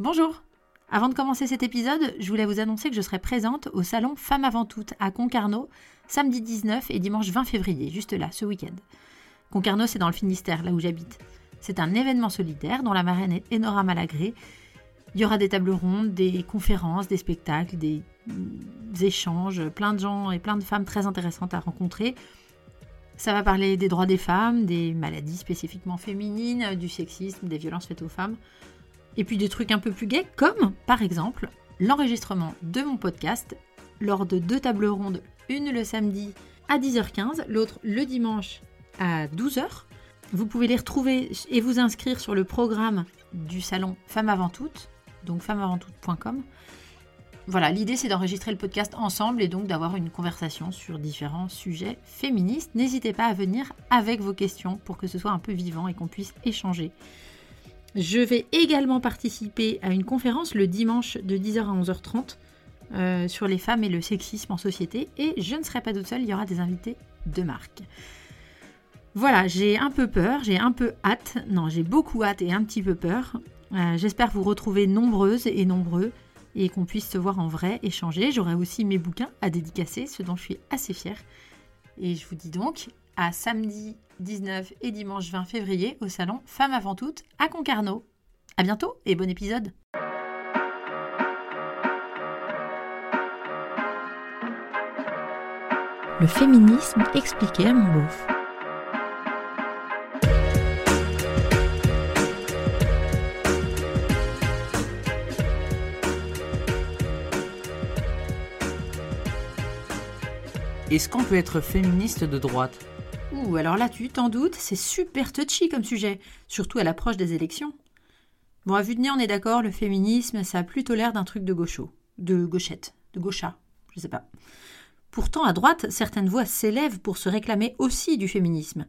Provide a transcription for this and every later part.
Bonjour Avant de commencer cet épisode, je voulais vous annoncer que je serai présente au salon Femmes avant toutes à Concarneau, samedi 19 et dimanche 20 février, juste là, ce week-end. Concarneau, c'est dans le Finistère, là où j'habite. C'est un événement solidaire dont la marraine est Enora Malagré. Il y aura des tables rondes, des conférences, des spectacles, des, des échanges, plein de gens et plein de femmes très intéressantes à rencontrer. Ça va parler des droits des femmes, des maladies spécifiquement féminines, du sexisme, des violences faites aux femmes. Et puis des trucs un peu plus gays, comme par exemple l'enregistrement de mon podcast lors de deux tables rondes, une le samedi à 10h15, l'autre le dimanche à 12h. Vous pouvez les retrouver et vous inscrire sur le programme du salon Femmes avant toutes, donc femmesavanttoutes.com. Voilà, l'idée c'est d'enregistrer le podcast ensemble et donc d'avoir une conversation sur différents sujets féministes. N'hésitez pas à venir avec vos questions pour que ce soit un peu vivant et qu'on puisse échanger. Je vais également participer à une conférence le dimanche de 10h à 11h30 euh, sur les femmes et le sexisme en société et je ne serai pas toute seule, il y aura des invités de marque. Voilà, j'ai un peu peur, j'ai un peu hâte, non j'ai beaucoup hâte et un petit peu peur. Euh, j'espère vous retrouver nombreuses et nombreux et qu'on puisse se voir en vrai, échanger. J'aurai aussi mes bouquins à dédicacer, ce dont je suis assez fière. Et je vous dis donc à samedi 19 et dimanche 20 février au salon Femmes avant toutes à Concarneau. À bientôt et bon épisode. Le féminisme expliqué à mon beauf. Est-ce qu'on peut être féministe de droite? Ouh, alors là, tu t'en doutes, c'est super touchy comme sujet, surtout à l'approche des élections. Bon, à vue de nez, on est d'accord, le féminisme, ça a plutôt l'air d'un truc de gaucho, de gauchette, de gaucha, je sais pas. Pourtant, à droite, certaines voix s'élèvent pour se réclamer aussi du féminisme.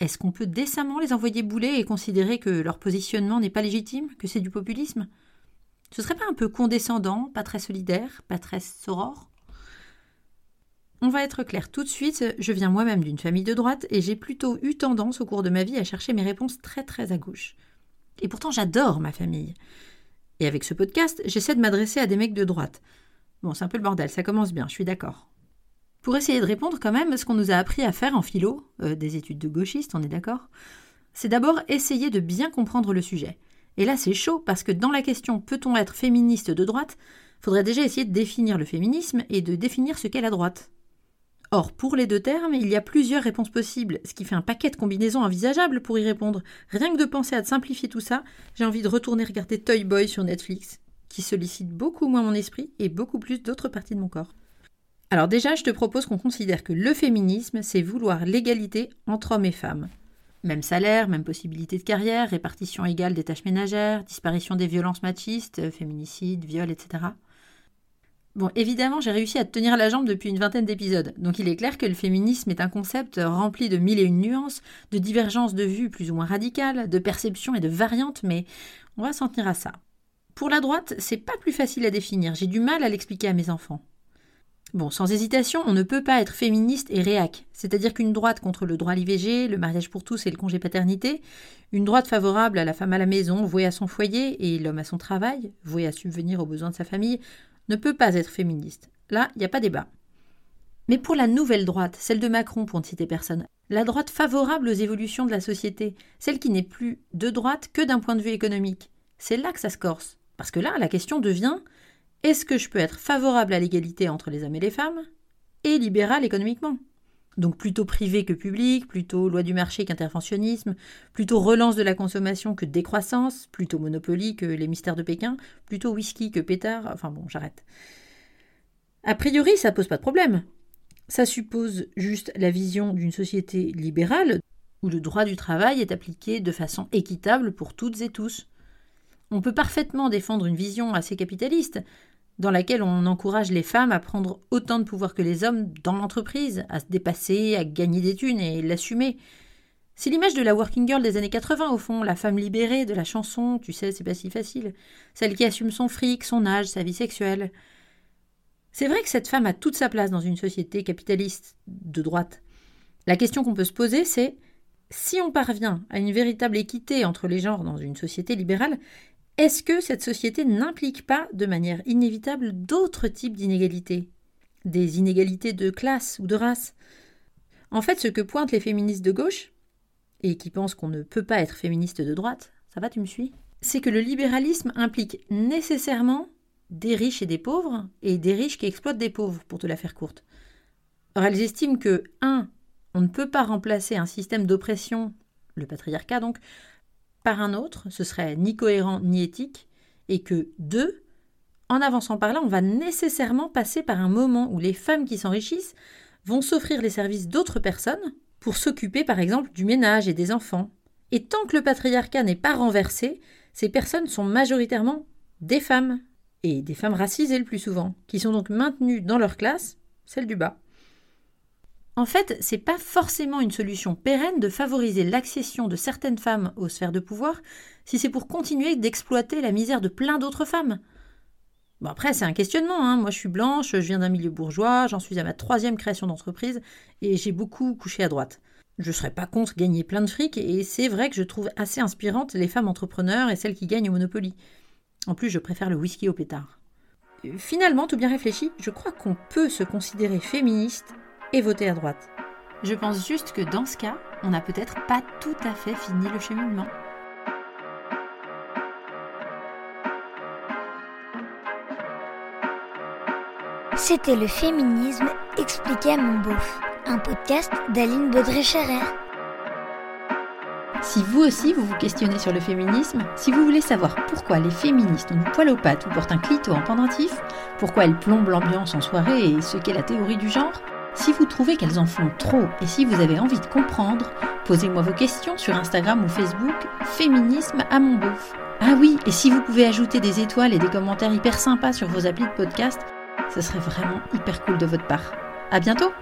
Est-ce qu'on peut décemment les envoyer bouler et considérer que leur positionnement n'est pas légitime, que c'est du populisme? Ce serait pas un peu condescendant, pas très solidaire, pas très soror? On va être clair tout de suite, je viens moi-même d'une famille de droite et j'ai plutôt eu tendance au cours de ma vie à chercher mes réponses très très à gauche. Et pourtant j'adore ma famille. Et avec ce podcast, j'essaie de m'adresser à des mecs de droite. Bon, c'est un peu le bordel, ça commence bien, je suis d'accord. Pour essayer de répondre quand même, ce qu'on nous a appris à faire en philo, euh, des études de gauchistes, on est d'accord, c'est d'abord essayer de bien comprendre le sujet. Et là c'est chaud parce que dans la question peut-on être féministe de droite, faudrait déjà essayer de définir le féminisme et de définir ce qu'est la droite. Or, pour les deux termes, il y a plusieurs réponses possibles, ce qui fait un paquet de combinaisons envisageables pour y répondre. Rien que de penser à simplifier tout ça, j'ai envie de retourner regarder Toy Boy sur Netflix, qui sollicite beaucoup moins mon esprit et beaucoup plus d'autres parties de mon corps. Alors déjà, je te propose qu'on considère que le féminisme, c'est vouloir l'égalité entre hommes et femmes. Même salaire, même possibilité de carrière, répartition égale des tâches ménagères, disparition des violences machistes, féminicides, viols, etc. Bon, évidemment, j'ai réussi à tenir la jambe depuis une vingtaine d'épisodes, donc il est clair que le féminisme est un concept rempli de mille et une nuances, de divergences de vues plus ou moins radicales, de perceptions et de variantes, mais on va s'en tenir à ça. Pour la droite, c'est pas plus facile à définir, j'ai du mal à l'expliquer à mes enfants. Bon, sans hésitation, on ne peut pas être féministe et réac, c'est-à-dire qu'une droite contre le droit à l'IVG, le mariage pour tous et le congé paternité, une droite favorable à la femme à la maison, vouée à son foyer, et l'homme à son travail, voué à subvenir aux besoins de sa famille, ne peut pas être féministe. Là, il n'y a pas débat. Mais pour la nouvelle droite, celle de Macron pour ne citer personne, la droite favorable aux évolutions de la société, celle qui n'est plus de droite que d'un point de vue économique, c'est là que ça se corse. Parce que là, la question devient est-ce que je peux être favorable à l'égalité entre les hommes et les femmes et libéral économiquement? Donc plutôt privé que public, plutôt loi du marché qu'interventionnisme, plutôt relance de la consommation que décroissance, plutôt monopoly que les mystères de Pékin, plutôt whisky que pétard, enfin bon, j'arrête. A priori, ça pose pas de problème. Ça suppose juste la vision d'une société libérale où le droit du travail est appliqué de façon équitable pour toutes et tous. On peut parfaitement défendre une vision assez capitaliste, dans laquelle on encourage les femmes à prendre autant de pouvoir que les hommes dans l'entreprise, à se dépasser, à gagner des thunes et l'assumer. C'est l'image de la working girl des années 80 au fond, la femme libérée de la chanson, tu sais, c'est pas si facile, celle qui assume son fric, son âge, sa vie sexuelle. C'est vrai que cette femme a toute sa place dans une société capitaliste de droite. La question qu'on peut se poser, c'est si on parvient à une véritable équité entre les genres dans une société libérale, est-ce que cette société n'implique pas de manière inévitable d'autres types d'inégalités? Des inégalités de classe ou de race? En fait, ce que pointent les féministes de gauche, et qui pensent qu'on ne peut pas être féministe de droite, ça va, tu me suis? C'est que le libéralisme implique nécessairement des riches et des pauvres, et des riches qui exploitent des pauvres, pour te la faire courte. Or, elles estiment que, 1. On ne peut pas remplacer un système d'oppression, le patriarcat donc, par un autre, ce serait ni cohérent ni éthique, et que, 2. En avançant par là, on va nécessairement passer par un moment où les femmes qui s'enrichissent vont s'offrir les services d'autres personnes pour s'occuper par exemple du ménage et des enfants. Et tant que le patriarcat n'est pas renversé, ces personnes sont majoritairement des femmes, et des femmes racisées le plus souvent, qui sont donc maintenues dans leur classe, celle du bas. En fait, c'est pas forcément une solution pérenne de favoriser l'accession de certaines femmes aux sphères de pouvoir si c'est pour continuer d'exploiter la misère de plein d'autres femmes. Bon après, c'est un questionnement. Hein. Moi, je suis blanche, je viens d'un milieu bourgeois, j'en suis à ma troisième création d'entreprise et j'ai beaucoup couché à droite. Je serais pas contre gagner plein de fric et c'est vrai que je trouve assez inspirantes les femmes entrepreneurs et celles qui gagnent au Monopoly. En plus, je préfère le whisky au pétard. Finalement, tout bien réfléchi, je crois qu'on peut se considérer féministe et voter à droite. Je pense juste que dans ce cas, on n'a peut-être pas tout à fait fini le cheminement. C'était le féminisme expliqué à mon beauf, un podcast d'Aline Baudré-Scherer. Si vous aussi vous vous questionnez sur le féminisme, si vous voulez savoir pourquoi les féministes ont du poil aux pattes ou portent un clito en pendentif, pourquoi elles plombent l'ambiance en soirée et ce qu'est la théorie du genre, si vous trouvez qu'elles en font trop et si vous avez envie de comprendre, posez-moi vos questions sur Instagram ou Facebook, Féminisme à mon bouffe. Ah oui, et si vous pouvez ajouter des étoiles et des commentaires hyper sympas sur vos applis de podcast, ce serait vraiment hyper cool de votre part. À bientôt!